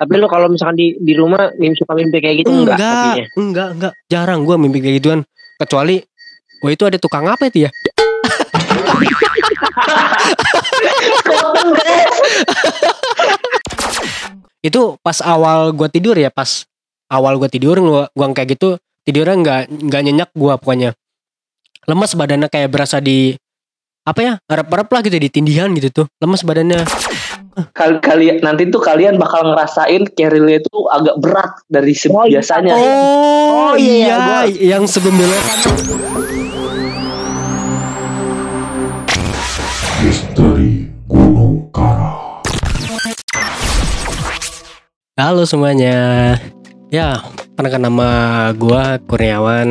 Tapi lu kalau misalkan di di rumah mimpi suka mimpi kayak gitu enggak, enggak, hobinya? enggak, enggak. Jarang gua mimpi kayak gituan. Kecuali Wah itu ada tukang apa itu ya? itu pas awal gua tidur ya, pas awal gua tidur gua, gua kayak gitu tidurnya nggak nggak nyenyak gua pokoknya. Lemes badannya kayak berasa di apa ya? Rep-rep lah gitu di tindihan gitu tuh. Lemes badannya. Kali, kalian nanti tuh kalian bakal ngerasain carry itu agak berat dari se- Oh, iya. biasanya. Oh, Oh, iya, iya, gua- yang sebelum belokan. Misteri Gunung Kara. Halo semuanya. Ya, perkenalkan nama gua Kurniawan.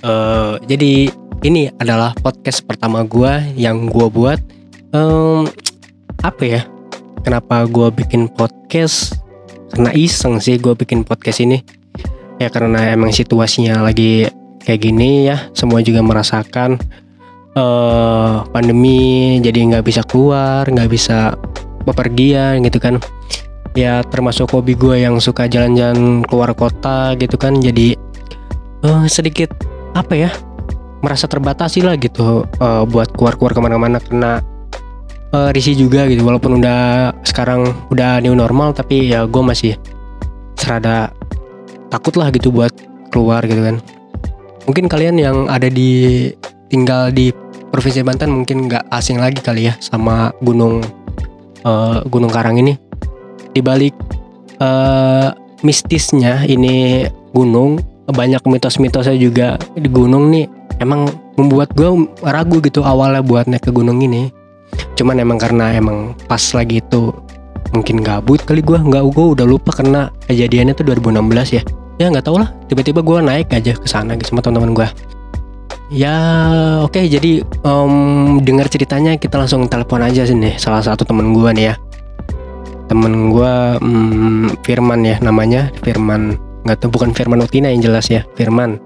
Eh, jadi ini adalah podcast pertama gua yang gua buat. Em, apa ya? Kenapa gua bikin podcast? Karena iseng sih gua bikin podcast ini. Ya karena emang situasinya lagi kayak gini ya. Semua juga merasakan eh pandemi, jadi nggak bisa keluar, nggak bisa bepergian gitu kan ya termasuk hobi gue yang suka jalan-jalan keluar kota gitu kan jadi eh, sedikit apa ya merasa terbatasi lah gitu eh, buat keluar-keluar ke mana-mana karena eh, risih juga gitu. Walaupun udah sekarang udah new normal tapi ya gue masih serada takut lah gitu buat keluar gitu kan. Mungkin kalian yang ada di tinggal di provinsi Banten mungkin nggak asing lagi kali ya sama gunung eh, Gunung Karang ini. Di balik eh, mistisnya ini gunung banyak mitos-mitosnya juga di gunung nih emang membuat gue ragu gitu awalnya buat naik ke gunung ini cuman emang karena emang pas lagi itu mungkin gabut kali gue nggak gue udah lupa karena kejadiannya tuh 2016 ya. Ya nggak tau lah tiba-tiba gue naik aja ke sana gitu sama teman-teman gue ya oke jadi em, dengar ceritanya kita langsung telepon aja sih nih salah satu temen gue nih ya. Temen gue hmm, Firman ya namanya Firman nggak tahu bukan Firman Utina yang jelas ya Firman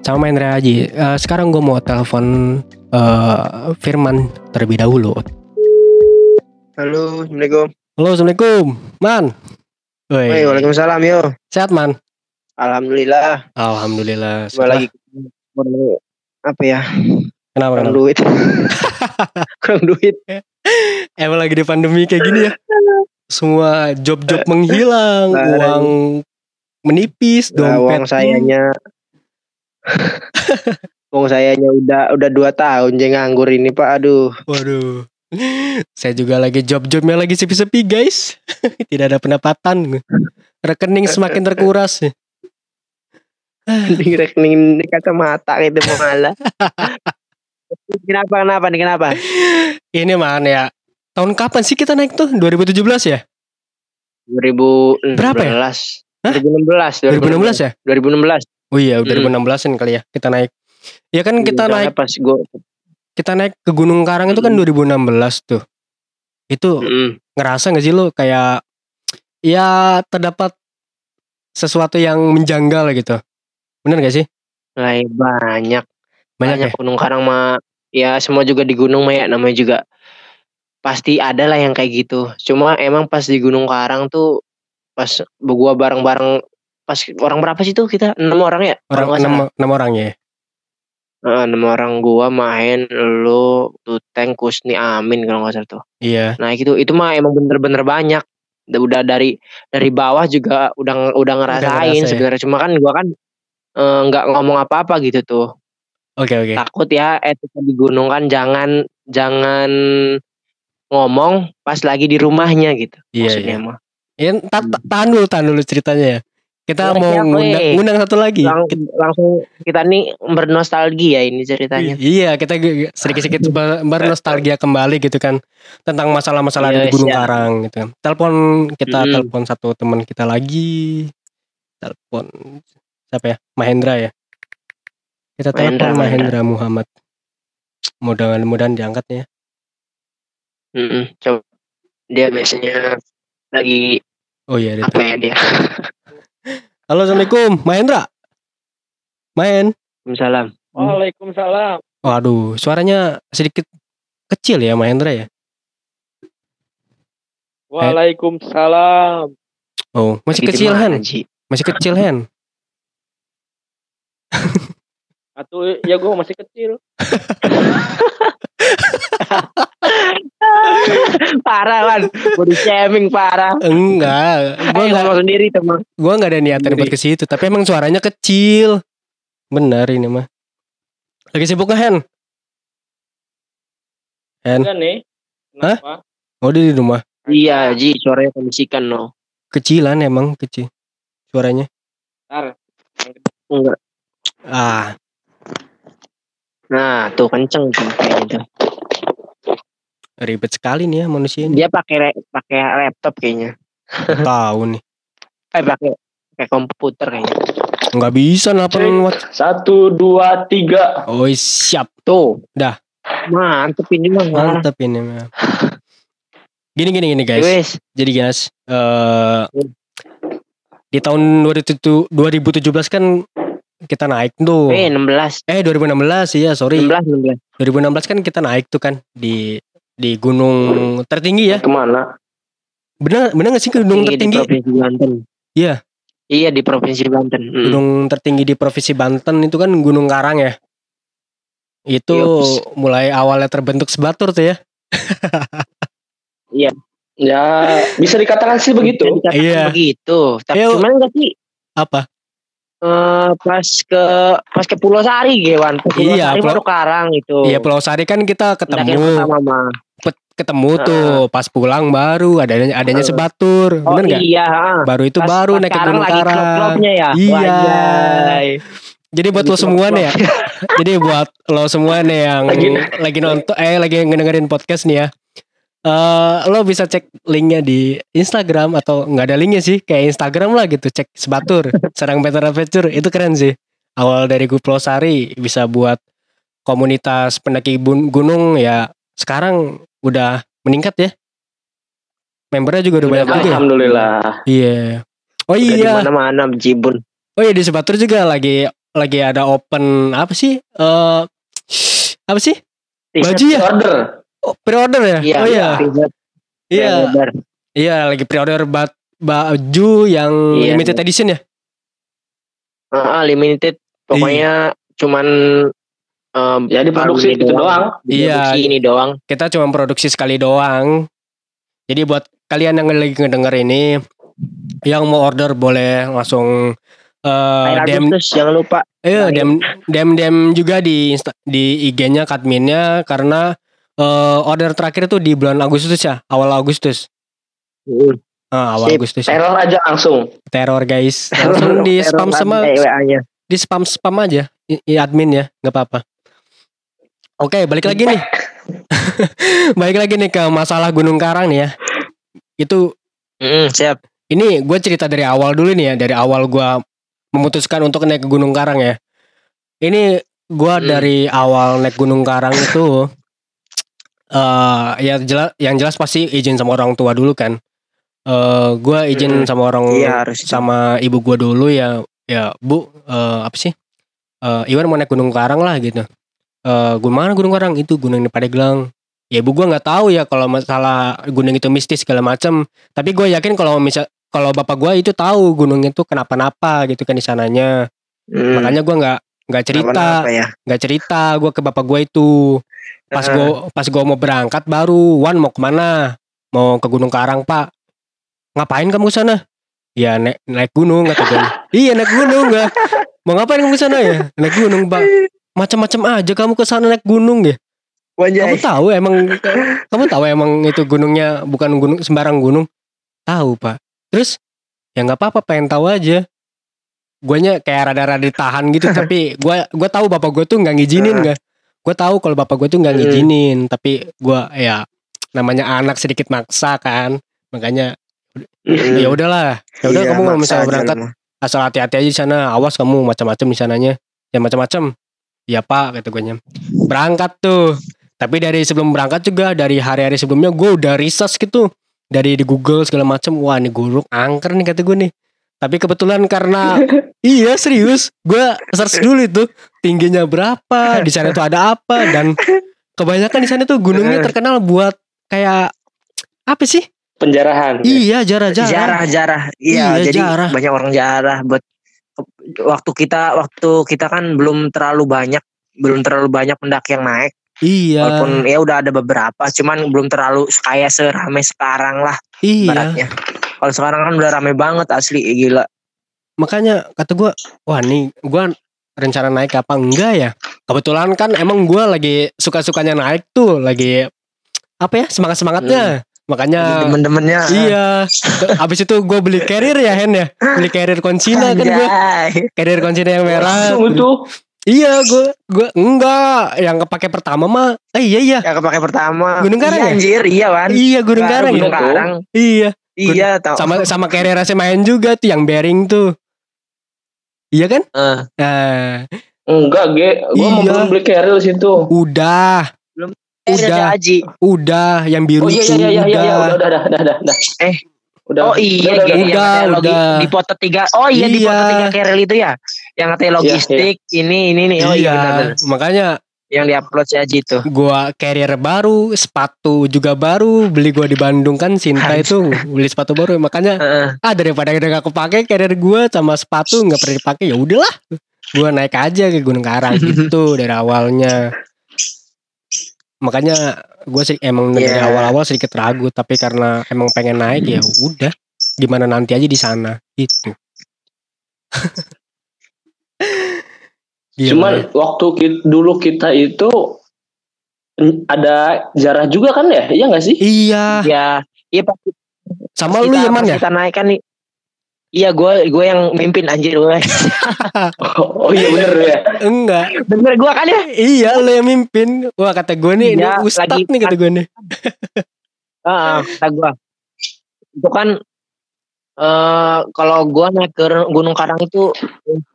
sama Mahendra Haji Eh, sekarang gue mau telepon eh, Firman terlebih dahulu Halo, Assalamualaikum. halo assalamualaikum Man Woi, Waalaikumsalam yo. sehat Man Alhamdulillah. Alhamdulillah Gua lagi apa ya? kenapa, Kurang kenapa? duit. Kurang duit. emang lagi di pandemi kayak gini ya semua job-job menghilang Nah, uang menipis Lah, dompet uang sayanya. uang sayanya udah udah dua tahun je nganggur ini Pak. Aduh. Waduh. Saya juga lagi job-jobnya lagi sepi-sepi guys. Tidak ada pendapatan. Rekening semakin terkuras. Di rekening di kacamata gitu malah. kenapa kenapa nih kenapa? Ini man ya. Tahun kapan sih kita naik tuh? 2017 ya? 2016. Berapa ya? Hah? 2016. 2016 ya? 2016. Oh iya, Hmm. 2016an kali ya kita naik. Ya kan kita Soalnya naik pas gua kita naik ke Gunung Karang itu kan Hmm. 2016 tuh. Itu Mm, ngerasa gak sih lu kayak ya terdapat sesuatu yang menjanggal gitu. Bener gak sih? ya, banyak Banyak, banyak ya? gunung karang mah ya semua juga di gunung mah ya namanya juga pasti ada lah yang kayak gitu cuma emang pas di gunung karang tuh pas gua bareng-bareng pas orang berapa sih tuh kita enam orang ya Orang enam, enam orang ya. Heeh, enam orang gua main lu tuteng kusni amin kalau nggak salah tuh Iya. nah itu itu mah emang bener-bener banyak udah dari dari bawah juga udah udah ngerasain ngerasa ya? sebenarnya cuma kan gua kan eh, nggak ngomong apa-apa gitu tuh Oke oke. takut ya etika di gunung kan jangan jangan ngomong pas lagi di rumahnya gitu Iya, maksudnya iya. mah Ya, ta- ta- tahan dulu, tahan dulu ceritanya ya. Kita Boleh, mau siap, ngundang, ngundang satu lagi. Lang- langsung kita nih bernostalgia ini ceritanya iya, kita sedikit-sedikit ber- bernostalgia kembali gitu kan tentang masalah-masalah Iya, di Gunung siap. Karang gitu. Telepon kita Mm-mm. telepon satu teman kita lagi. Telepon siapa ya? Mahendra ya. Kita telepon Mahendra, Mahendra, Muhammad. Mudah-mudahan diangkat ya. Mm-mm, coba dia biasanya lagi Oh iya, dia apa ya dia Halo, Assalamualaikum, Mahendra. Mahen. Waalaikumsalam Waalaikumsalam. Waduh, suaranya sedikit kecil ya Mahendra ya. Waalaikumsalam. Oh, masih kecil. Ji? Masih kecil Hen. Atau ya gue masih kecil. parah kan. Body shaming parah. Enggak, gua Ayo enggak ngomong sendiri teman. gua enggak ada niatan buat ke situ, tapi emang suaranya kecil. Benar ini mah. Lagi sibuk nggak Hen? Hen, Enggak nih. Kenapa? oh dia di rumah. Iya, Ji, suaranya kondisikan no. Kecilan emang kecil suaranya. Ntar. Enggak. Ah, Nah, tuh kenceng tuh kayaknya tuh. Ribet sekali nih ya manusia ini. Dia pakai pakai laptop kayaknya. Tahu nih. Eh pakai pakai komputer kayaknya. Nggak bisa nelfon what. Satu, dua, tiga. Oh, siap. Tuh. Dah. Mantep ini mah. Mantap ini mah. Gini gini gini guys. Wes. Jadi guys, eh di tahun 2017 2017 kan kita naik tuh. Eh 16. Eh 2016 iya sorry. 16 16. 2016 kan kita naik tuh kan di di gunung tertinggi ya. Ke mana? Bener bener gak sih gunung Tinggi tertinggi? Di Provinsi Banten. Iya. Iya di Provinsi Banten. Mm. Gunung tertinggi di provinsi Banten itu kan Gunung Karang ya. Itu Yups. mulai awalnya terbentuk sebatur tuh ya. Ya, bisa dikatakan sih begitu. Bisa dikatakan Iya. Begitu. Tapi Ayo. cuman enggak sih Apa? eh, pas ke pas ke Pulau Sari Gewan. Ke Pulau Iya, Sari Pulau- baru Karang itu. Iya Pulau Sari kan kita ketemu pertama ketemu tuh pas pulang baru adanya adanya sebatur. Oh Bener nggak? iya. Baru itu Pas- baru pas naik ke Gunung Karang. ya. Iya. Wajay. Jadi buat lo semua nih ya. jadi buat lo semua nih yang Lagi- lagi, nonton eh lagi ngedengerin podcast nih ya. Eh lo bisa cek linknya di Instagram atau nggak ada linknya sih kayak Instagram lah gitu cek sebatur Serang Better Adventure itu keren sih awal dari Pulau Sari bisa buat komunitas pendaki gunung ya sekarang udah meningkat ya membernya juga udah Udah banyak juga ya? Alhamdulillah. iya oh Udah di iya mana-mana Jibun. Oh iya di Sebatur juga lagi lagi ada open apa sih? Eh apa sih? Baju ya? Order. Oh, pre-order ya? Iya. oh iya. Iya. leather. Iya, lagi pre-order bat baju yang Iya. limited edition ya? Ah, limited. Pokoknya cuman em, Ya diproduksi gitu doang. Iya. Diproduksi ini doang. Kita cuma produksi sekali doang. Jadi buat kalian yang lagi ngedenger ini yang mau order boleh langsung eh Air DM Agustus jangan lupa. eh DM DM DM juga di Insta, di IG-nya Kadminnya karena eh order terakhir tuh di bulan Agustus ya, awal Agustus. Uh, Ah, awal Sip. Agustus. ya. Teror aja langsung. teror guys langsung di spam sama WA-nya. di spam spam aja i admin ya nggak apa-apa oke balik lagi nih balik lagi nih ke masalah Gunung Karang nih ya itu Mm, siap. ini gue cerita dari awal dulu nih ya dari awal gue memutuskan untuk naik ke Gunung Karang ya ini gue Hmm. dari awal naik Gunung Karang itu eh ya jelas yang jelas pasti izin sama orang tua dulu kan eh gue izin Mm. sama orang Iya harus. sama ibu gua dulu ya ya bu eh, apa sih Eh Iwan mau naik Gunung Karang lah gitu eh gunung mana Gunung Karang? Itu gunung di Padeglang. Ya ibu gua nggak tahu ya kalau masalah gunung itu mistis segala macam tapi gue yakin kalau misal kalau bapak gua itu tahu gunung itu kenapa-napa gitu kan di sananya. Mm, makanya gua nggak nggak cerita ya. nggak cerita gua ke bapak gua itu. Pas Heeh. gua pas gua mau berangkat baru Wan mau ke mana? Mau ke Gunung Karang pak. Ngapain kamu sana? Ya naik naik gunung kata gue iya naik gunung nggak mau ngapain kamu sana? Ya naik gunung pak macam-macam aja. Kamu ke sana naik gunung ya? Kamu Wajay. tahu emang kamu tahu emang itu gunungnya bukan gunung sembarang gunung? Tahu pak. Terus ya nggak apa-apa pengen tahu aja. Guanya kayak rada-rada ditahan gitu tapi gua gua tahu bapak gue tuh nggak ngizinin Ah. nggak. Gue tahu kalau bapak gue tuh nggak Hmm. ngizinin tapi gua ya namanya anak sedikit maksa kan. Makanya Mm, ya udahlah. Ya udah iya, kamu kalau maksa misalnya berangkat asal hati-hati aja di sana. Awas kamu macam-macam di sananya. Ya macam-macam ya pak kata gue berangkat tuh. Tapi dari sebelum berangkat juga dari hari-hari sebelumnya gue udah research gitu. Dari di Google segala macam wah ini guruk angker nih kata gue nih. Tapi kebetulan karena iya serius. Gue search dulu itu tingginya berapa di sana tuh ada apa dan kebanyakan di sana tuh gunungnya terkenal buat kayak apa sih? Penjarahan. Iya, jarah-jarah. jarah jarah iya, Iya, jadi jarah. banyak orang jarah buat waktu kita waktu kita kan belum terlalu banyak belum terlalu banyak pendaki yang naik Iya. walaupun ya udah ada beberapa cuman belum terlalu kayak seramai sekarang lah Iya. baratnya kalau sekarang kan udah rame banget asli gila Makanya kata gua, wah nih gua rencana naik apa enggak ya? Kebetulan kan emang gua lagi suka-sukanya naik tuh, lagi apa ya semangat-semangatnya. Makanya temen-temennya Iya. Abis itu gue beli carrier ya Hen ya. Beli carrier Concina kan gue. Carrier Concina yang merah. Langsung itu. Iya gue gue enggak. Yang kepake pertama mah. Eh iya iya. yang kepake pertama Gunung Karang iya, ya? anjir iya Wan Iya Gunung Karang. Gunung ya? Karang Iya. iya tau Sama sama carrier main juga tuh yang bearing tuh. Iya kan? Eh, Nah, Enggak, Ge. Gua mau Iya. belum beli carrier situ. udah, Udah. ada Haji udah yang biru Oh iya iya iya iya, iya. udah. udah udah udah udah udah. udah. Eh. Udah. Oh iya, udah, yang udah, katanya logi- udah. di foto tiga. Oh iya, di Iya. foto tiga Kerel itu ya, yang katanya logistik ini ini nih. Oh iya, iya, benar-benar. makanya Yang diupload si Haji itu. gua carrier baru, sepatu juga baru, beli gua di Bandung kan Sinta itu beli sepatu baru makanya Heeh. ah daripada udah gak kepake carrier gua sama sepatu nggak pernah dipakai ya udahlah gua naik aja ke Gunung Karang gitu dari awalnya makanya gue sih emang dari Iya. awal-awal sedikit ragu tapi karena emang pengen naik ya udah gimana nanti aja di sana gitu Gila Cuman ya. waktu ki- dulu kita itu ada jarah juga kan ya? Iya nggak sih? iya Ya, iya pas sama kita, lu ya man ya kita naik kan nih. Iya, gue gue yang mimpin anjir gue. Oh, iya bener ya. enggak Bener gue kan ya? iya lu yang mimpin wah kata gue nih ini Iya, ustad lagi- nih kata gue nih Heeh, kata gue. Itu kan eh kalau gue naik ke Gunung Karang itu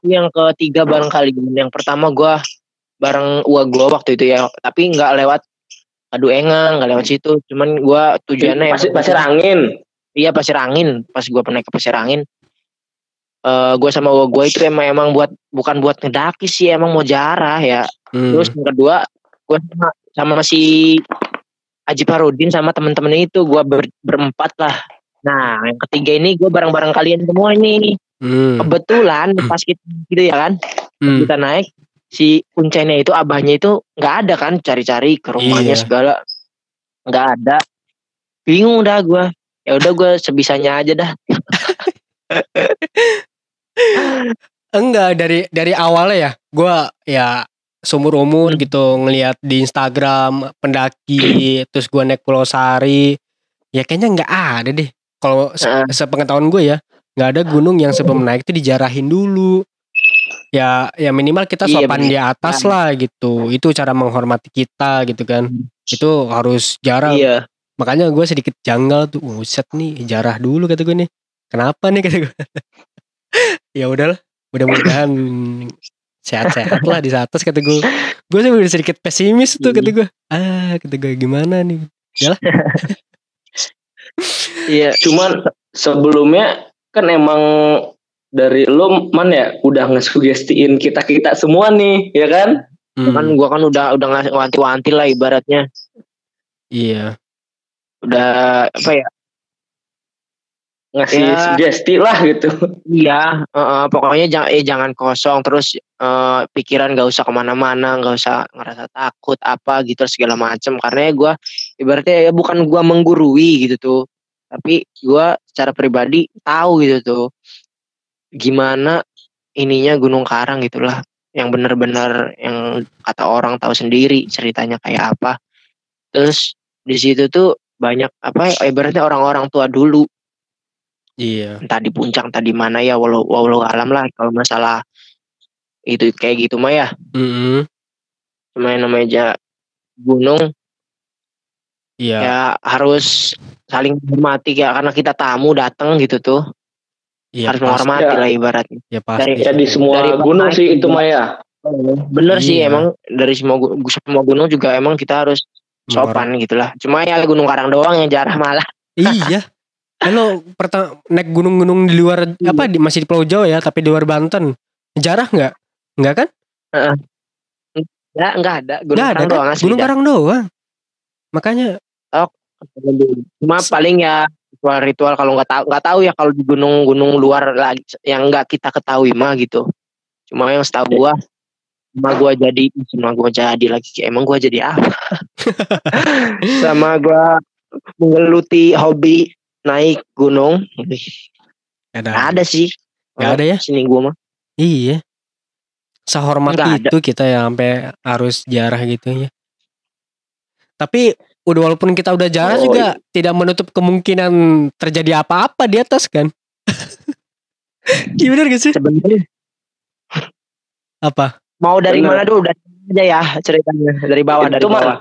yang ketiga barangkali. Yang pertama gue bareng uang gue waktu itu ya, tapi nggak lewat Adu Engang, nggak lewat situ. Cuman gue tujuannya Pasir, pasir angin. Iya pasir angin. Pas gue pernah ke pasir angin, eh gue sama gue itu emang emang buat bukan buat ngedaki sih, emang mau jarah ya. Hmm. Terus yang kedua, gue sama, sama si Aji Parudin sama temen-temen itu gue ber, berempat lah. Nah, yang ketiga ini gue bareng-bareng kalian semua ini. Hmm. Kebetulan pas kita gitu ya kan, Hmm. kita naik si kuncainya itu abahnya itu nggak ada kan, cari-cari ke rumahnya Iya. segala nggak ada. Bingung dah gue. Ya udah gue sebisanya aja dah. Enggak dari dari awalnya ya, gua ya sumur umur Hmm. gitu ngelihat di Instagram pendaki, terus gua naik Pulau Sari, ya kayaknya nggak ada deh. Kalau se- sepengetahuan gue ya, nggak ada gunung yang sebelum naik itu dijarahin dulu. Ya, ya minimal kita Iya, sopan bener. di atas lah gitu. Itu cara menghormati kita gitu kan. Itu harus jarah. Iya. Makanya gue sedikit janggal tuh, set nih jarah dulu kata gue nih. Kenapa nih kata gue. ya udahlah, mudah-mudahan sehat-sehat lah di atas kata gue. Gue sih udah sedikit pesimis tuh kata gue. Ah, kata gue gimana nih? Iya. Cuman sebelumnya kan emang dari lo man ya udah ngesugestiin kita kita semua nih ya kan Hmm, Kan gua kan udah udah ngasih wanti-wanti lah ibaratnya. iya, Udah apa ya? Ngasih Ya. sugesti lah gitu Iya, heeh, pokoknya jangan eh jangan kosong terus eh, pikiran gak usah ke mana-mana, gak usah ngerasa takut apa gitu segala macam. Karena ya gue ibaratnya ya bukan gua menggurui gitu tuh, tapi gua secara pribadi tahu gitu tuh gimana ininya Gunung Karang gitulah, yang benar-benar yang kata orang tahu sendiri ceritanya kayak apa. Terus di situ tuh banyak apa ya, ibaratnya orang-orang tua dulu iya. entah di puncak entah di mana ya walau walau alam lah kalau masalah itu kayak gitu mah ya Mm-mm, cuma yang namanya gunung Iya, ya harus saling menghormati ya karena kita tamu datang gitu tuh iya harus pasti, menghormati Ya. lah ibaratnya ya pasti. Dari- ya di semua Dari gunung sih itu juga. Maya bener sih Iya. emang dari semua semua gunung juga emang kita harus sopan gitulah cuma ya Gunung Karang doang yang jarah malah iya. Kalau pertama naik gunung-gunung di luar Iya. apa di masih di Pulau Jawa ya, tapi di luar Banten. Jarah nggak? Nggak kan? ya nggak ada Gunung Nggak Karang kan? doang asli Gunung. Karang doang. Makanya cuma paling ya ritual-ritual kalau nggak tahu nggak tahu ya kalau di gunung-gunung luar lagi yang nggak kita ketahui mah gitu. Cuma yang setahu gua sama gua jadi sama gua jadi lagi emang gua jadi apa? sama gua menggeluti hobi naik gunung. Ada. Nggak ada sih. Nggak ada ya? Sini gua mah. Iya. Sehormat ada. itu kita ya sampai harus jarah gitu ya. Tapi udah walaupun kita udah jarah Oh, juga tidak menutup kemungkinan terjadi apa-apa di atas kan. Iya bener gak sih? Sebenarnya Apa? mau dari Bener. mana dulu dari aja ya ceritanya dari bawah dari itu man bawah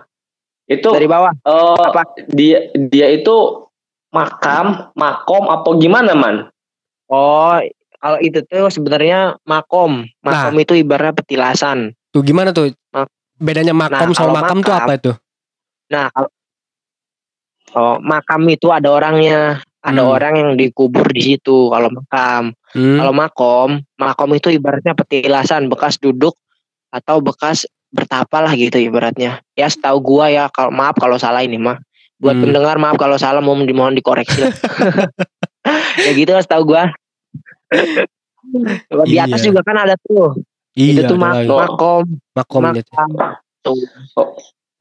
itu dari bawah eh, Apa? dia dia itu makam makom apa gimana man oh kalau itu tuh sebenarnya makom Nah. makom itu ibaratnya petilasan Tuh gimana tuh? Mak- Bedanya makom Nah, sama kalau makam tuh makam, apa itu? nah kalau oh makam itu ada orangnya ada Hmm. orang yang dikubur di situ kalau makam Hmm. kalau makom makom itu ibaratnya petilasan bekas duduk atau bekas bertapa lah gitu ibaratnya ya setahu gua ya kalau maaf kalau salah ini mah buat Hmm. pendengar maaf kalau salah mohon dimohon dikoreksi ya gitu lah setahu gua Kalau di atas Iya. juga kan ada tuh iya, itu tuh ada mak lagi. makom makom gitu. oh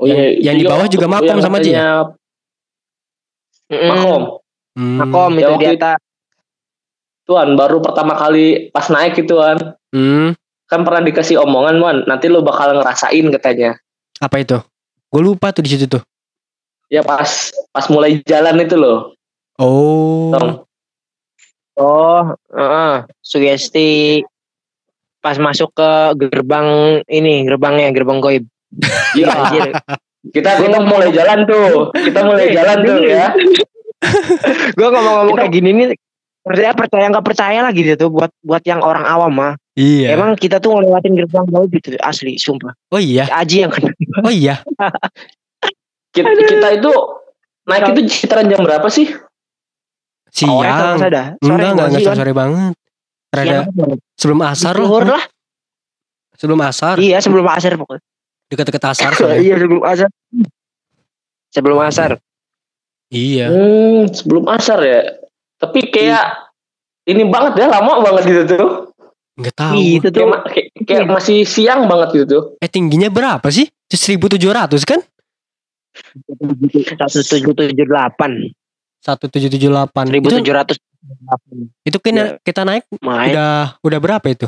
Yang- iya yang itu di bawah juga makom sama aja ya? makom Hmm. makom Ya, itu waktu di itu- atas tuan baru pertama kali pas naik gitu kan Hmm. kan pernah dikasih omongan man nanti lu bakal ngerasain katanya Apa itu? Gue lupa tuh di situ tuh. Ya pas pas mulai jalan itu loh Oh. Tong. oh heeh. sugesti pas masuk ke gerbang ini gerbangnya gerbang goib iya kita kita mulai jalan tuh kita mulai jalan tuh ya gue ngomong-ngomong kayak gini nih percaya percaya nggak percaya lah gitu tuh buat buat yang orang awam mah Iya. emang kita tuh ngelewatin gerbang goib gitu asli sumpah Oh iya. Aji yang kena Oh iya. kita, kita itu naik itu sekitaran jam berapa sih sore Siang. dah. sore Enggak, enggak, nggak enggak sih, kan? sore banget. Rada Siang. sebelum asar Zuhur lah. lah Sebelum asar. iya sebelum asar pokoknya Deket-deket asar soalnya. iya sebelum asar sebelum asar Iya. hmm, sebelum asar ya tapi kayak ini banget ya lama banget gitu tuh Enggak tahu. itu kayak, tuh ma- kayak, kayak masih siang banget gitu tuh Eh tingginya berapa sih? 1700 kan? Satu tujuh tujuh delapan. 1778. seribu Itu, tujuh ratus. Itu kita, kita naik main. udah udah berapa itu?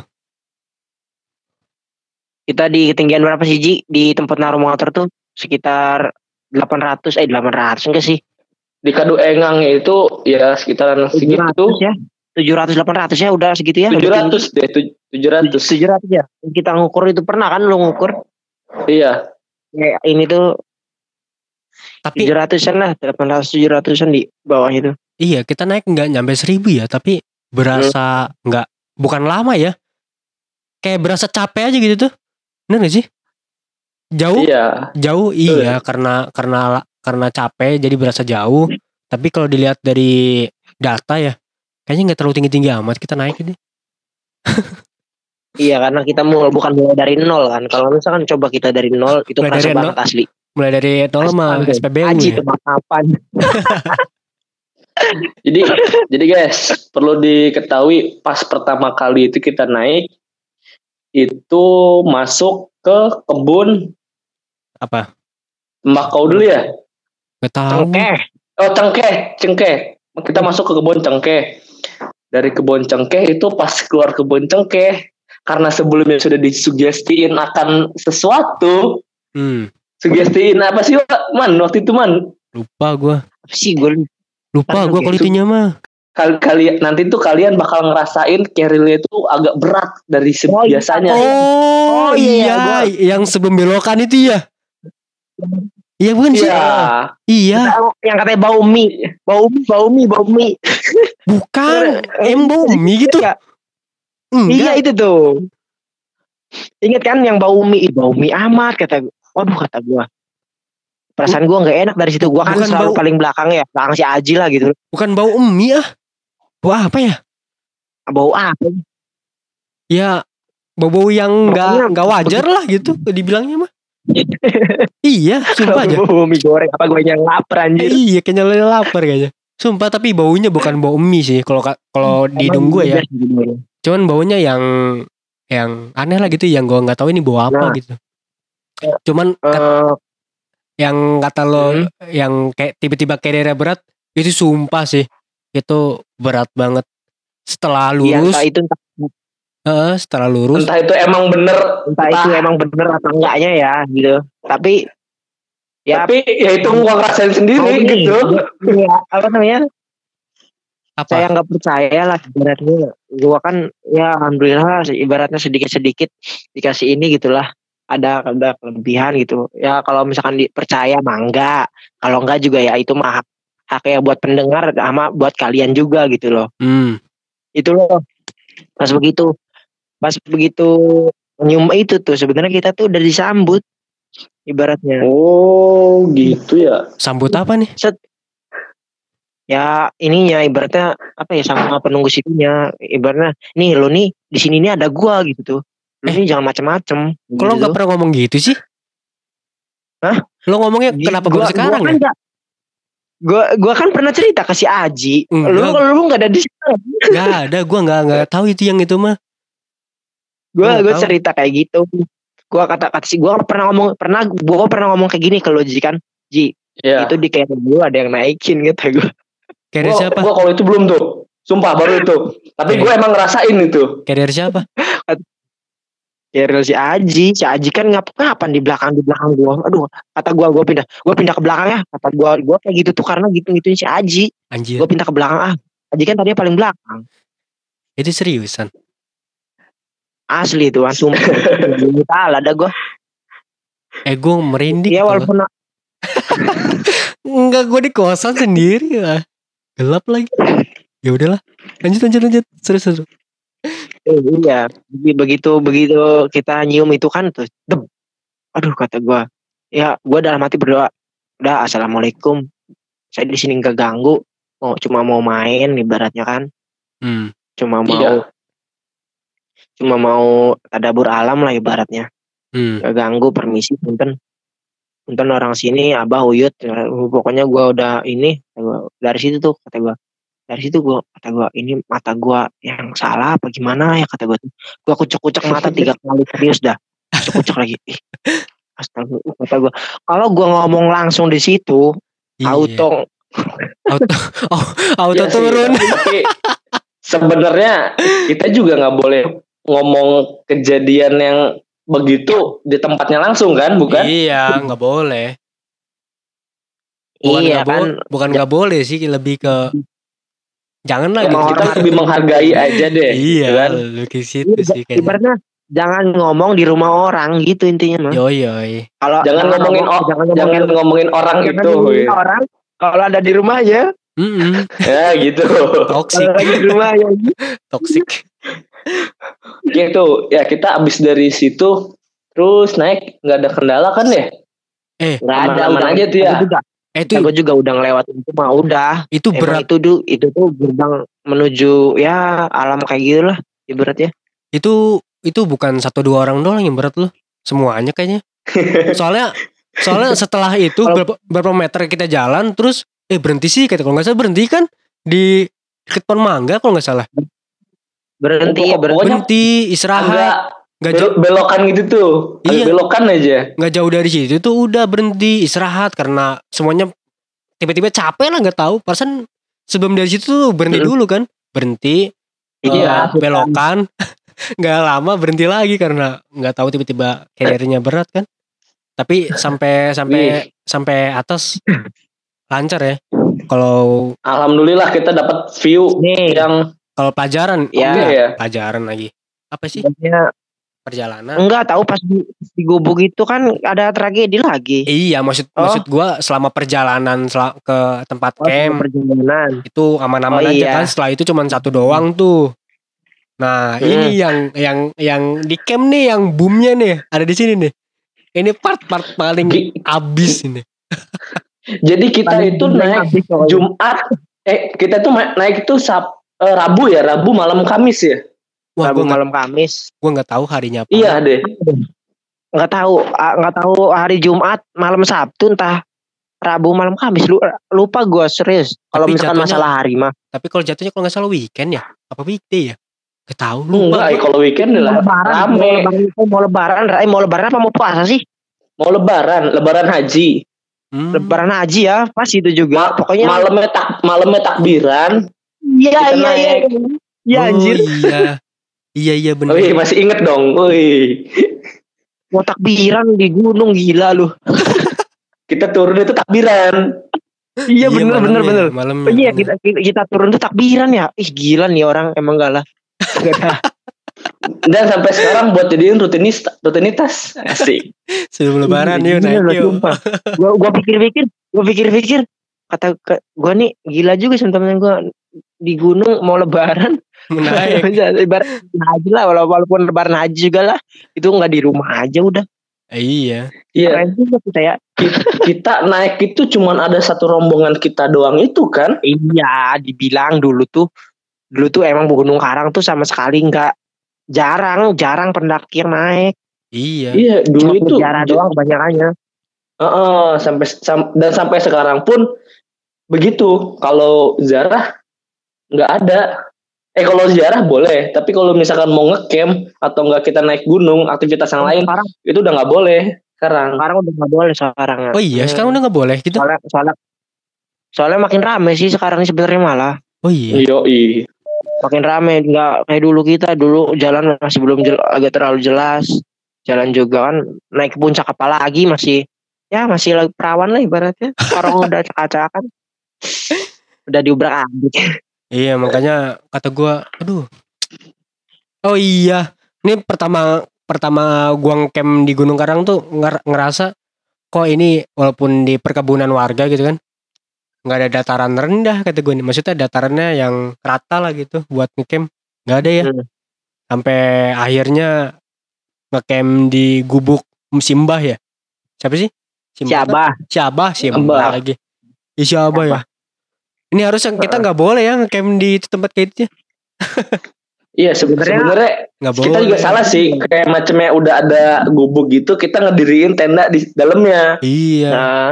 kita di ketinggian berapa sih Ji? Di tempat naruh motor tuh sekitar 800 eh 800 enggak sih? Di kadu engangnya itu ya sekitaran segitu. 700 ya? 700 800 ya udah segitu ya? Tujuh ratus deh tujuh ratus. 700 ya? Kita ngukur itu pernah kan lu ngukur? Iya. Kayak ini tuh Tapi 700an lah 800 700an di bawah itu. Iya kita naik nggak nyampe 1000 ya, tapi berasa nggak bukan lama ya. Kayak berasa capek aja gitu tuh. Bener gak sih? Jauh? Iya. Jauh iya karena karena karena capek jadi berasa jauh. Tapi kalau dilihat dari data ya kayaknya nggak terlalu tinggi tinggi amat kita naik ini. Iya karena kita mau bukan mulai dari nol kan. Kalau misalkan coba kita dari nol itu Mulai kerasa banget asli mulai dari nol sama. SPBU Aji ya. tebak kapan jadi jadi guys perlu diketahui pas pertama kali itu kita naik itu masuk ke kebun. Apa? Tembakau dulu ya? Tahu. Cengkeh. Oh cengkeh cengkeh. Kita masuk ke kebun cengkeh. Dari kebun cengkeh itu pas keluar kebun cengkeh karena sebelumnya sudah disugestiin akan sesuatu hmm, sugestiin apa sih Wak? man waktu itu man. Lupa gua. Apa sih gue lupa. Gua Oke. kualitinya mah. Kali kalian nanti tuh kalian bakal ngerasain carry itu agak berat dari se- Oh, iya. biasanya. Oh, Oh, iya, iya yang sebelum belokan itu ya iya bukan sih? Iya. Iya. Yang katanya bau mie. Bau mie bau mie bau mie. Bukan. Em bau mie gitu. Iya, enggak. Iya itu tuh. Ingat kan yang bau mie? Bau mie amat kata gua. Waduh kata gua. Perasaan gua nggak enak dari situ. Gua kan Bukan selalu bau- paling belakang ya. Belakang si Aji lah gitu. Bukan bau mie ah. Bau apa ya? Bau apa? Ya bau-bau yang nggak nggak wajar lah gitu dibilangnya mah. Iya sumpah aja. Bau mie goreng. Apa gue yang lapar Eh, anjir? Iya kayaknya lo lapar kayaknya. Sumpah tapi baunya bukan bau mie sih kalau ka- kalau di hidung gue ya. Cuman baunya yang yang aneh lah gitu yang gue nggak tahu ini bau apa Nah. gitu. Cuman Eh, yang kata lo Hmm. yang kayak tiba-tiba kayak daerah berat itu sumpah sih itu berat banget setelah iya, lurus entah itu entah, eh, setelah lurus Entah itu emang bener, entah itu emang bener atau enggaknya ya gitu. Tapi ya tapi ya itu gua ngerasain sendiri Oh, ini, gitu. Iya, apa namanya? apa Saya nggak percaya lah ibaratnya. Gua kan ya alhamdulillah ibaratnya sedikit-sedikit dikasih ini gitulah. Ada ada kelebihan gitu. Ya kalau misalkan dipercaya mah enggak. Kalau enggak juga ya itu mah hak, hak ya buat pendengar sama buat kalian juga gitu loh. hmm. Itu loh. Pas begitu pas begitu nyium itu tuh sebenarnya kita tuh udah disambut ibaratnya. Oh, gitu ya. sambut apa nih ya ininya ibaratnya apa ya sama penunggu situnya ibaratnya nih lo nih di sini nih ada gua gitu tuh lo Eh. nih jangan macem-macem kalau gitu. nggak pernah ngomong gitu sih Hah? lo ngomongnya Gi- kenapa gua- baru sekarang gua kan ya gua gua kan pernah cerita ke si Aji lu Enggak. lu nggak ada di sana nggak ada gue nggak nggak tahu itu yang itu mah gua gua tahu. cerita kayak gitu gua kata kata si gua pernah ngomong pernah gua pernah ngomong kayak gini ke lo Ji kan Ji Ya. itu di kayak gua ada yang naikin gitu gua kayak Gua, siapa gua kalau itu belum tuh. Sumpah baru itu. Tapi gue emang ngerasain itu. kayak dari siapa ya real si Aji si Aji kan ngap ngapan di belakang di belakang gua aduh kata gua gua pindah gua pindah ke belakang ya kata gua gua kayak gitu tuh karena gitu gituin si Aji anjir gue pindah ke belakang ah Aji kan tadinya paling belakang itu seriusan asli tuh langsung tahu ada gue eh gue merinding ya tau. walaupun Enggak gue di kosan sendiri lah. Gelap lagi. Ya udahlah. Lanjut lanjut lanjut. Seru seru. Eh, iya. Begi- begitu begitu kita nyium itu kan tuh dem aduh kata gue ya gue dalam hati berdoa udah assalamualaikum. Saya di sini nggak ganggu. Mau cuma mau main ibaratnya kan. Hmm. cuma mau Iya. cuma mau tadabur alam lah ibaratnya. Hmm. gak ganggu permisi punten. Punten orang sini abah uyut. Ya, pokoknya gua udah ini gua, dari situ tuh kata gua dari situ gua kata gua ini mata gua yang salah apa gimana ya? kata gua tuh. Gua kucek-kucek mata tiga kali serius dah. Kucek-kucek lagi. Ih, astaga kata gua. Kalau gua ngomong langsung di situ Iya. auto. Auto oh, auto sih, turun. Sebenarnya kita juga nggak boleh ngomong kejadian yang begitu di tempatnya langsung kan, bukan? Iya, nggak boleh. Bukan iya nggak kan. bo- bukan nggak boleh sih, lebih ke jangan lah Emang gitu. kita lebih menghargai aja deh. Iya, kan? ke situ sih kayaknya. ibaratnya jangan ngomong di rumah orang gitu intinya mah Yoi yoi. kalau Jangan ngomongin ngomong- o- jangan Jangan ngomongin ngomongin orang jangan itu. ngomongin orang kalau ada di rumah aja Mm-mm. Ya gitu. Lagi di rumah aja toxic. gitu. Ya kita abis dari situ terus naik nggak ada kendala kan ya? nggak ada udah aja tuh ya. Eh itu aku juga udah ngelewat itu mah udah itu Emang berat. itu tuh itu tuh gerbang menuju ya alam kayak gitu lah ibaratnya Itu itu bukan satu dua orang doang yang berat loh. Semuanya kayaknya. Soalnya soalnya setelah itu berapa, berapa meter kita jalan terus eh berhenti sih kata kalau nggak salah berhenti kan di dekat pohon mangga kalau nggak salah. berhenti ya berhenti Berhenti istirahat. agak Nggak jauh, bel- belokan gitu tuh. Iya. belokan aja. nggak jauh dari situ tuh udah berhenti istirahat karena semuanya tiba-tiba capek lah nggak tahu. Perasaan sebelum dari situ tuh berhenti Hmm. dulu kan. Berhenti. Iya, eh, belokan. nggak lama berhenti lagi karena nggak tahu tiba-tiba carriernya berat kan. Tapi sampai sampai sampai atas lancar ya. Kalau Alhamdulillah kita dapat view nih yang kalau pelajaran Ya. enggak, ya. pelajaran lagi. Apa sih? Perjalanan. enggak tahu pas di, di gubuk itu kan ada tragedi lagi Iya, maksud Oh. maksud gua selama perjalanan sel- ke tempat Oh, camp perjalanan itu aman-aman Oh, aja iya. kan. Setelah itu cuma satu doang tuh. Nah, Hmm. ini yang yang yang di camp nih yang boomnya nih ada di sini nih. Ini part-part paling Gi- abis ini. jadi kita Paling itu naik. Jumat eh kita tuh naik itu Sab eh, Rabu ya, Rabu malam Kamis ya. Wah, Rabu malam Kamis gua nggak tahu harinya apa. Iya deh. nggak tahu ah, nggak tahu hari Jumat malam Sabtu entah Rabu malam Kamis lu lupa gua serius. Kalau misalkan jatuhnya- masalah hari mah. Tapi kalau jatuhnya kalau nggak salah weekend ya, apa weekday ya? Gak tahu Enggak, lupa. kalau weekend Mau lah lebaran, mau rame. lebaran, mau lebaran, eh, mau lebaran apa mau puasa sih? Mau lebaran, lebaran haji. Hmm. Lebaran haji ya, pas itu juga. Ma- Pokoknya malamnya tak malamnya takbiran. iya iya iya. naik. Iya Oh, anjir. iya. Iya iya benar. Wih, masih inget dong. Wih. Mau takbiran di gunung gila lu. Kita turun itu takbiran. Iya bener bener malamnya, bener. Malamnya. Oh, iya bener. kita, kita kita turun tuh takbiran ya. Ih gila nih orang emang gak lah. Dan sampai sekarang buat jadiin rutinis rutinitas. Asik. Sebelum lebaran yuk Gila naik yuk. Gua gua pikir-pikir, gua pikir-pikir kata gua nih gila juga sama temen gua di gunung mau lebaran Menaik. ibarat haji lah walau- walaupun lebaran haji juga lah itu nggak di rumah aja udah Eh, iya. Iya, kita ya kita naik itu cuman ada satu rombongan kita doang itu kan. iya dibilang dulu tuh dulu tuh emang Gunung Karang tuh sama sekali nggak jarang jarang pendaki yang naik Iya. Iya, dulu cuma itu sejarah doang kebanyakannya Heeh, sampai sam- dan sampai sekarang pun begitu. Kalau Zarah nggak ada. Eh kalau ziarah boleh, tapi kalau misalkan mau ngecamp atau nggak kita naik gunung, aktivitas yang lain sekarang itu udah nggak boleh sekarang. sekarang udah nggak boleh sekarang ya. Oh iya, sekarang udah nggak boleh gitu. soalnya soalnya soalnya makin rame sih sekarang ini sebenarnya malah Oh iya. Yoi. makin rame nggak kayak dulu kita dulu jalan masih belum jel- agak terlalu jelas jalan juga kan naik ke puncak apalagi masih ya masih lagi perawan lah ibaratnya orang udah acak-acakan udah diubrak abrik Iya, makanya kata gua, aduh. Oh iya, ini pertama pertama gua ngecamp di Gunung Karang tuh nger- ngerasa kok ini walaupun di perkebunan warga gitu kan nggak ada dataran rendah kata gue nih. Maksudnya datarannya yang rata lah gitu buat ngecamp. Nggak ada ya. Hmm. sampai akhirnya ngecamp di gubuk Simbah ya. Siapa sih? Siapa Siabah. Simbah Siabah. lagi. Ih, Siabah ya ini harusnya kita nggak boleh ya ngecamp di tempat kayak itu Iya se- Sebenarnya- sebenarnya nggak boleh kita juga salah sih. Kayak macamnya udah ada gubuk gitu kita ngediriin tenda di dalamnya. iya. Nah.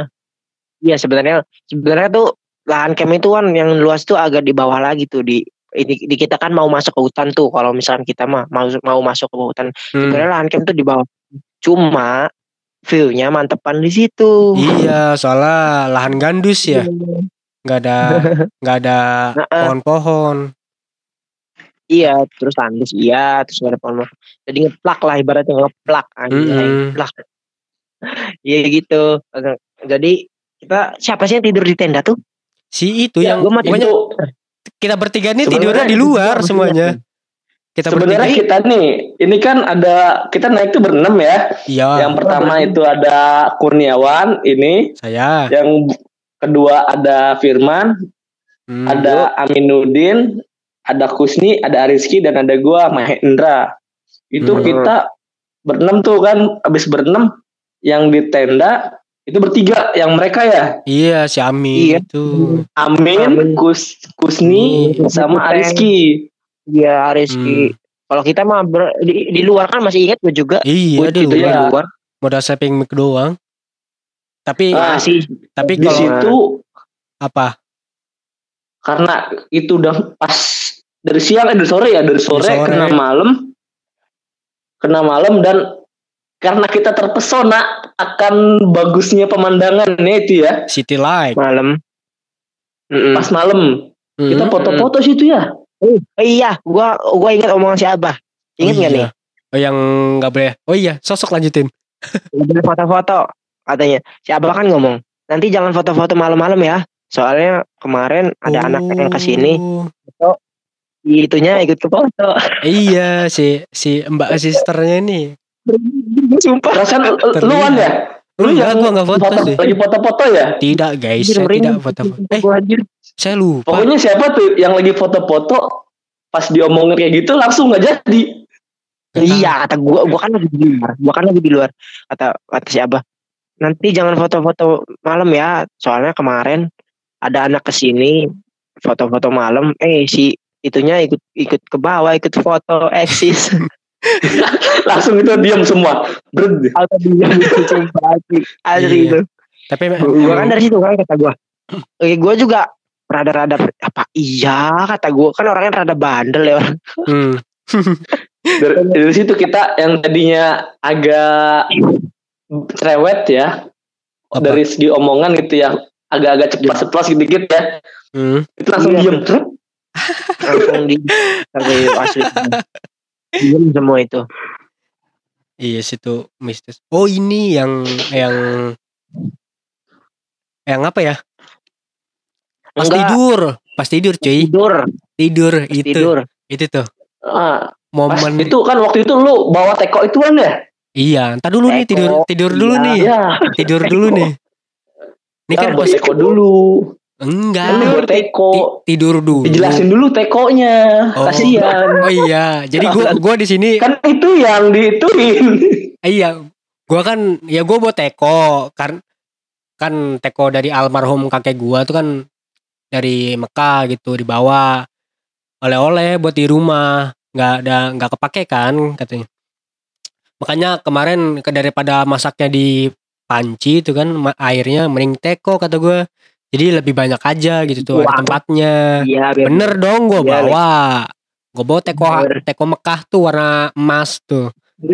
Iya sebenarnya sebenarnya tuh lahan camp itu kan yang luas tuh agak di bawah lagi tuh. Di ini di kita kan mau masuk ke hutan tuh. Kalau misalkan kita mah mau mau masuk ke hutan Hmm. sebenarnya lahan camp tuh di bawah. Cuma view-nya mantepan di situ. Iya, soalnya lahan gandus ya, nggak ada nggak ada pohon-pohon. iya terus tandus iya terus nggak ada pohon jadi ngeplak lah ibaratnya ngeplak anjing ngeplak. Iya gitu. Jadi kita siapa sih yang tidur di tenda tuh? Si itu Ya, yang gua pokoknya Itu kita bertiga nih Sebenarnya tidurnya di luar semuanya. Kita sebenarnya bertiga. kita nih, ini kan ada kita naik tuh berenam ya. Iya, Yang pertama itu ada Kurniawan ini, saya. yang kedua ada Firman, Hmm. ada Aminuddin, ada Kusni, ada Ariski dan ada gua Mahendra. Itu Hmm. kita berenam tuh kan, habis berenam yang di tenda itu bertiga, yang mereka ya Iya, si Ami Iya. itu. Amin, Amin. Kus, Kusni, Hmm. sama. Ariski. Iya Rizky kalau kita mah ber- di, di luar kan masih ingat gue juga Iya, Gua di luar. Iya. luar Modal saving mic doang. Tapi Ah, masih tapi Di kalau situ apa? karena itu udah pas dari siang eh dari sore ya dari sore, sore. kena malam kena malam dan karena kita terpesona akan bagusnya pemandangannya itu ya City Light. malam Mm-mm. pas malam kita Hmm. foto-foto situ ya Oh, iya gua gua ingat omongan si Abah ingat Oh nggak nih iya. Oh yang nggak boleh. Oh iya, sosok lanjutin. Boleh foto-foto katanya. Si Abah kan ngomong nanti jangan foto-foto malam-malam ya. Soalnya kemarin ada anak yang ke sini Oh, itunya ikut ke foto. Iya, si si Mbak sisternya ini. sumpah. Perasaan Terlihat. luan ya? Lu Enggak, yang gua nggak foto sih. lagi foto-foto ya? Tidak guys, Anjir, saya tidak foto-foto. Eh, anjir. saya lupa. pokoknya siapa tuh yang lagi foto-foto pas diomongin kayak gitu langsung nggak jadi. Iya kata gua gua kan lagi di luar. Gua kan lagi di luar kata kata si Abah nanti jangan foto-foto malam ya. Soalnya kemarin ada anak ke sini foto-foto malam. Eh si itunya ikut ikut ke bawah ikut foto eksis. Langsung itu diam semua. Berd. atau dia gitu sumpah asli Iya. itu. Tapi Gua kan dari situ kan kata gua. Eh gua juga rada-rada apa iya? kata gua. Kan orangnya rada bandel ya orang. hmm, dari, dari situ kita yang tadinya agak cerewet ya Apa? dari segi omongan gitu ya agak-agak cepat ceplos gitu-gitu ya hmm. itu langsung Iya. diem langsung di asli. Diem semua itu. Iya situ mistis. Oh ini yang yang yang apa ya? Pas Enggak, tidur, pas tidur cuy, tidur, tidur itu tidur. itu tuh ah, pas momen itu kan waktu itu lu bawa teko itu kan ya iya. Ntar dulu nih Teko, tidur tidur dulu iya. nih, ya tidur dulu nih. Ini ya, kan buat teko dulu. Enggak. Kan buat teko ti- tidur dulu. dijelasin dulu tekonya. Oh. kasihan. Oh iya, jadi gua gua di sini kan itu yang diituin iya, gua kan ya gua buat teko. Kan kan teko dari almarhum kakek gua tuh kan dari Mekah gitu dibawa oleh-oleh buat di rumah. Nggak ada nggak kepake kan katanya makanya kemarin ke daripada masaknya di panci itu kan airnya mending teko kata gua. Jadi lebih banyak aja gitu tuh ada tempatnya. Iya, biar- bener dong gua Iya, bawa. gua bawa teko Bener. teko Mekah tuh warna emas tuh.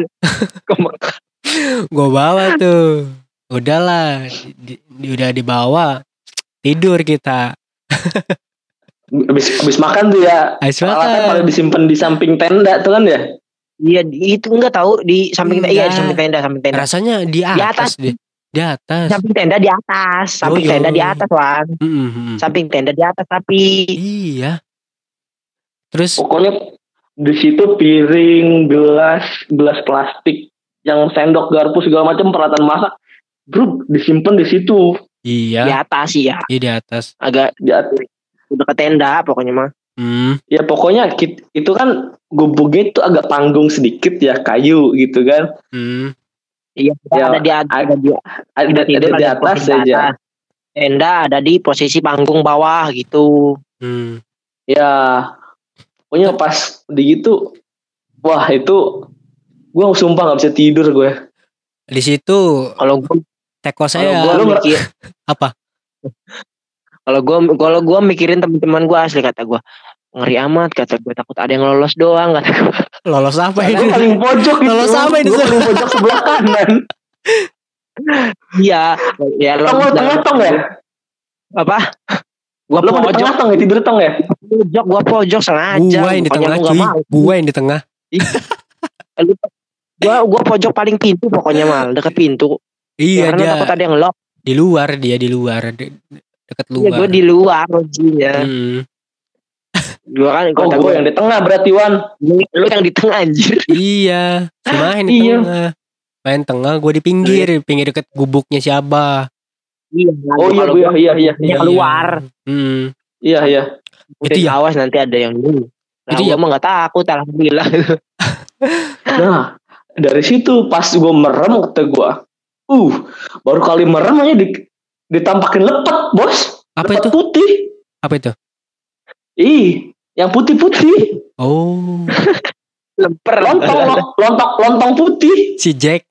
Gue bawa tuh. Udahlah di, di- udah dibawa tidur kita. Habis habis makan tuh ya. Habis alatnya makan. pada disimpan di samping tenda tuh kan ya Iya, di- itu enggak tahu di samping iya di samping tenda, samping tenda. rasanya di atas, atas. deh di atas Samping tenda di atas, samping Yo, yo. tenda di atas, Wan. Mm, mm, mm. Samping tenda di atas tapi iya terus pokoknya di situ piring gelas gelas plastik yang sendok garpu segala macam peralatan masak bro disimpan di situ di iya atas sih ya. iya di atas Agak di atas. udah ke tenda pokoknya mah. Hmm, ya pokoknya itu kan gubuknya itu agak panggung sedikit ya kayu gitu kan hmm. Iya, Ya, ada di atas, ada di ada, ada di ada atas posisi aja atas. Tenda ada di posisi panggung bawah gitu. hmm. ya pokoknya pas di gitu wah itu gue sumpah nggak bisa tidur gue di situ Kalau gue teko kalau saya nggak- mikir apa kalau gue kalau gue mikirin teman-teman gue asli kata gue ngeri amat kata gue takut ada yang lolos doang kata gue lolos apa ini? Paling pojok itu Lolos apa ini, paling pojok sebelah kanan. Iya. Ya lolos lo tengah tong ya? Apa? Gue lo pojok. tengah tong ya? Tidur tong ya? Pojok gue pojok sengaja. Gua yang di tengah cuy. gua yang di tengah. Gua gua pojok paling pintu pokoknya mal. Deket pintu. Iya karena dia takut ada yang lock. di luar dia di luar. De- deket Iya luar. gue di luar lojinya Hmm. Gua kan oh kata gue gue yang di tengah berarti Wan lu yang di tengah anjir Iya, main di Iya. tengah. Main tengah, gue di pinggir, di pinggir deket gubuknya si Abah. iya Oh iya, iya, gua iya, iya, iya. keluar Hmm. iya iya Itu itu ya? awas nanti ada yang dulu nah Itu gua ya? mah nggak takut alhamdulillah nah dari situ pas gue merem kata gue uh baru kali merem aja di, ditampakin lepet bos Apa lepet itu? putih Apa itu? ih yang putih-putih Oh, lemper lontong lo- lontong lontong putih si Jack.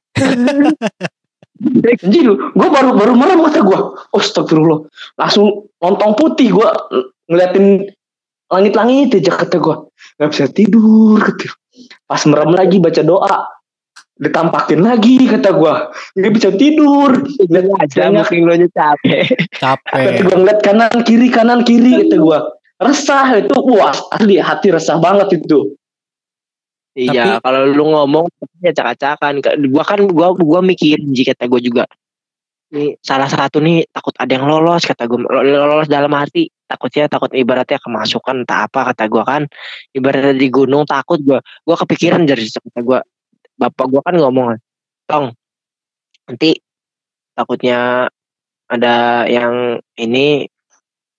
Anjir, gue baru baru merem kata gue. Oh, astagfirullah. Langsung lontong putih gue ngeliatin langit-langit aja kata gue. Gak bisa tidur kata. Pas merem lagi baca doa. Ditampakin lagi kata gue. Gak bisa tidur. Lihat aja mungkin lo nya capek Kata Capek. gue ngeliat kanan kiri kanan kiri kata gue. Resah itu. Wah asli hati resah banget itu. Iya, kalau lu ngomong ya cak-cakan. Gua kan gua gua mikirin jika kata gua juga. Nih salah satu nih takut ada yang lolos kata gua Lo- lolos dalam hati takutnya takut ibaratnya kemasukan tak apa kata gua kan ibaratnya di gunung takut gua gua kepikiran dari situ kata gua bapak gua kan ngomong tong nanti takutnya ada yang ini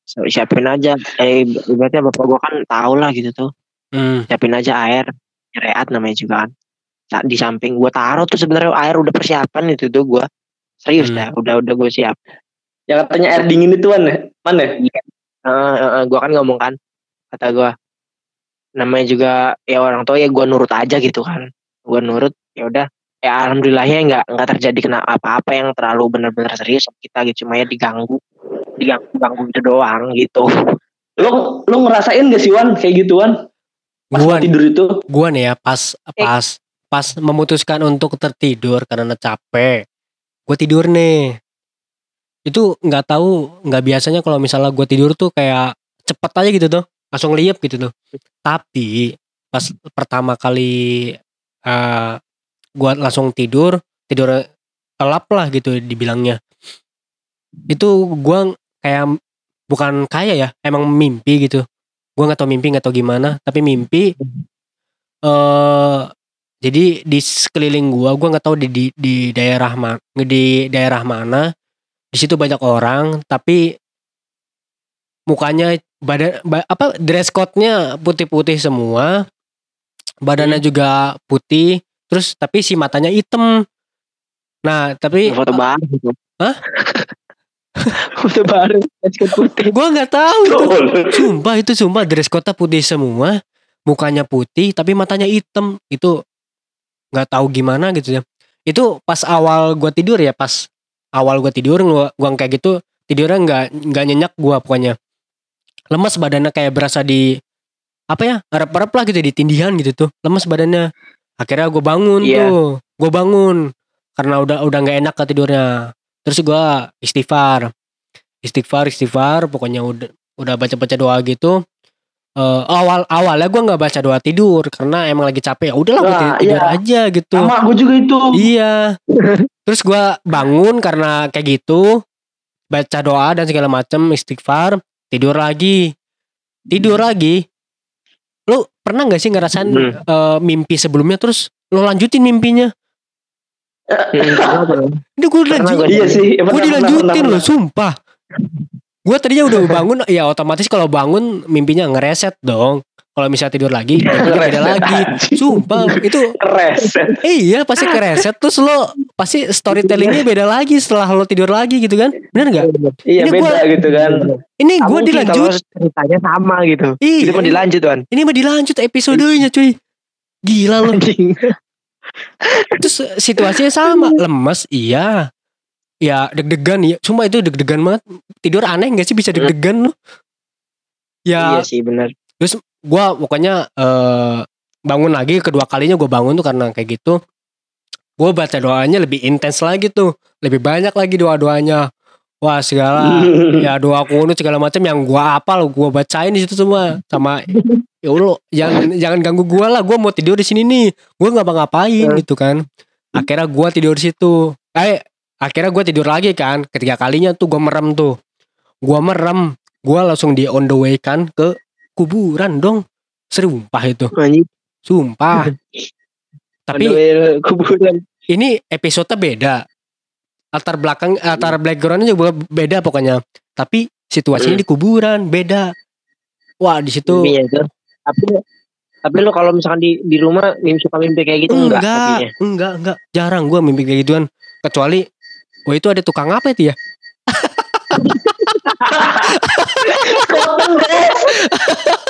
siapin aja. Eh ibaratnya bapak gua kan tau lah gitu tuh. Hmm. siapin aja air reat namanya juga kan. Sa- di samping gua taruh tuh sebenarnya air udah persiapan itu tuh gua. Serius Hmm. dah udah udah gue siap. Yang katanya air dingin itu kan ya? Mana? Eh, eh, eh, gua kan ngomong kan kata gua. Namanya juga ya orang tua ya gua nurut aja gitu kan. Gua nurut ya udah. Ya alhamdulillahnya nggak nggak terjadi kena apa-apa yang terlalu benar-benar serius sama kita gitu cuma ya diganggu diganggu ganggu itu doang gitu. Lo lo ngerasain gak sih Wan kayak gituan? Pas Gua tidur itu? gua nih ya pas pas pas memutuskan untuk tertidur karena capek gue tidur nih. Itu nggak tahu nggak biasanya kalau misalnya gue tidur tuh kayak cepet aja gitu tuh langsung liep gitu tuh. Tapi pas pertama kali eh gue langsung tidur tidur elap lah gitu dibilangnya. Itu gua kayak bukan kayak ya emang mimpi gitu. Gua nggak tahu mimpi nggak tahu gimana tapi mimpi eh jadi di sekeliling gua gua nggak tahu di, di di daerah ma- di daerah mana. Di situ banyak orang tapi mukanya badan ba- apa dress code-nya putih-putih semua. Badannya juga putih terus tapi si matanya hitam. Nah tapi foto baru gitu Hah? foto baru basket putih. Gua nggak tahu itu. Sumpah itu sumpah dress code putih semua. Mukanya putih tapi matanya hitam. Itu nggak tahu gimana gitu ya. Itu pas awal gua tidur ya pas awal gua tidur gua, gua kayak gitu tidurnya nggak nggak nyenyak gua pokoknya. Lemas badannya kayak berasa di apa ya rep-rep lah gitu di tindihan gitu tuh. Lemas badannya. Akhirnya gue bangun Iya. tuh gue bangun. Karena udah udah nggak enak ke tidurnya terus gua istighfar. Istighfar istighfar pokoknya udah udah baca baca doa gitu. Eh, awal awalnya gue nggak baca doa tidur karena emang lagi capek. Ya udahlah gue Nah, tidur, tidur iya. aja gitu. Sama gue juga itu. iya. Terus gua bangun karena kayak gitu baca doa dan segala macem istighfar tidur lagi. Tidur lagi. Lu pernah nggak sih ngerasain Hmm. eh, mimpi sebelumnya? Terus lo lanjutin mimpinya ini gue Pernah lanjutin gua. Iya sih. gue dilanjutin loh sumpah. Gue tadinya udah bangun ya otomatis kalau bangun mimpinya ngereset dong. Kalau misalnya tidur lagi mimpinya beda Ngereset lagi. sumpah itu Reset. iya pasti kereset terus lo pasti storytellingnya beda lagi setelah lo tidur lagi gitu kan? Bener nggak? Iya Ini beda gua- gitu kan. ini gue dilanjut. ceritanya sama gitu. Iya. Itu mau dilanjut tuan ini mah dilanjut episodenya cuy. Gila lo terus situasinya sama. Lemes iya. Ya deg-degan ya cuma itu deg-degan banget. Tidur aneh gak sih bisa deg-degan lo ya. Iya sih benar gua pokoknya eh bangun lagi kedua kalinya gue bangun tuh karena kayak gitu. Gue baca doanya lebih intens lagi tuh. Lebih banyak lagi doa doanya wah segala ya doa kunut segala macam yang gua apal gua bacain di situ semua. Sama ya Allah jangan jangan ganggu gua lah. Gua mau tidur di sini nih. Gua nggak ngapain gitu kan. Akhirnya gua tidur di situ. Eh akhirnya gua tidur lagi kan. Ketiga kalinya tuh gua merem tuh. Gua merem. Gua langsung di on the way kan ke kuburan dong. Serumpah itu. Sumpah. Tapi kuburan. ini episode beda. Latar belakang latar backgroundnya juga beda pokoknya. Tapi situasinya di kuburan beda. Wah di situ Mimpinya itu tapi tapi lo kalau misalkan di di rumah mimpi suka mimpi kayak gitu enggak, enggak tapinya? enggak enggak jarang gua mimpi kayak gituan kecuali wah itu ada tukang apa itu ya.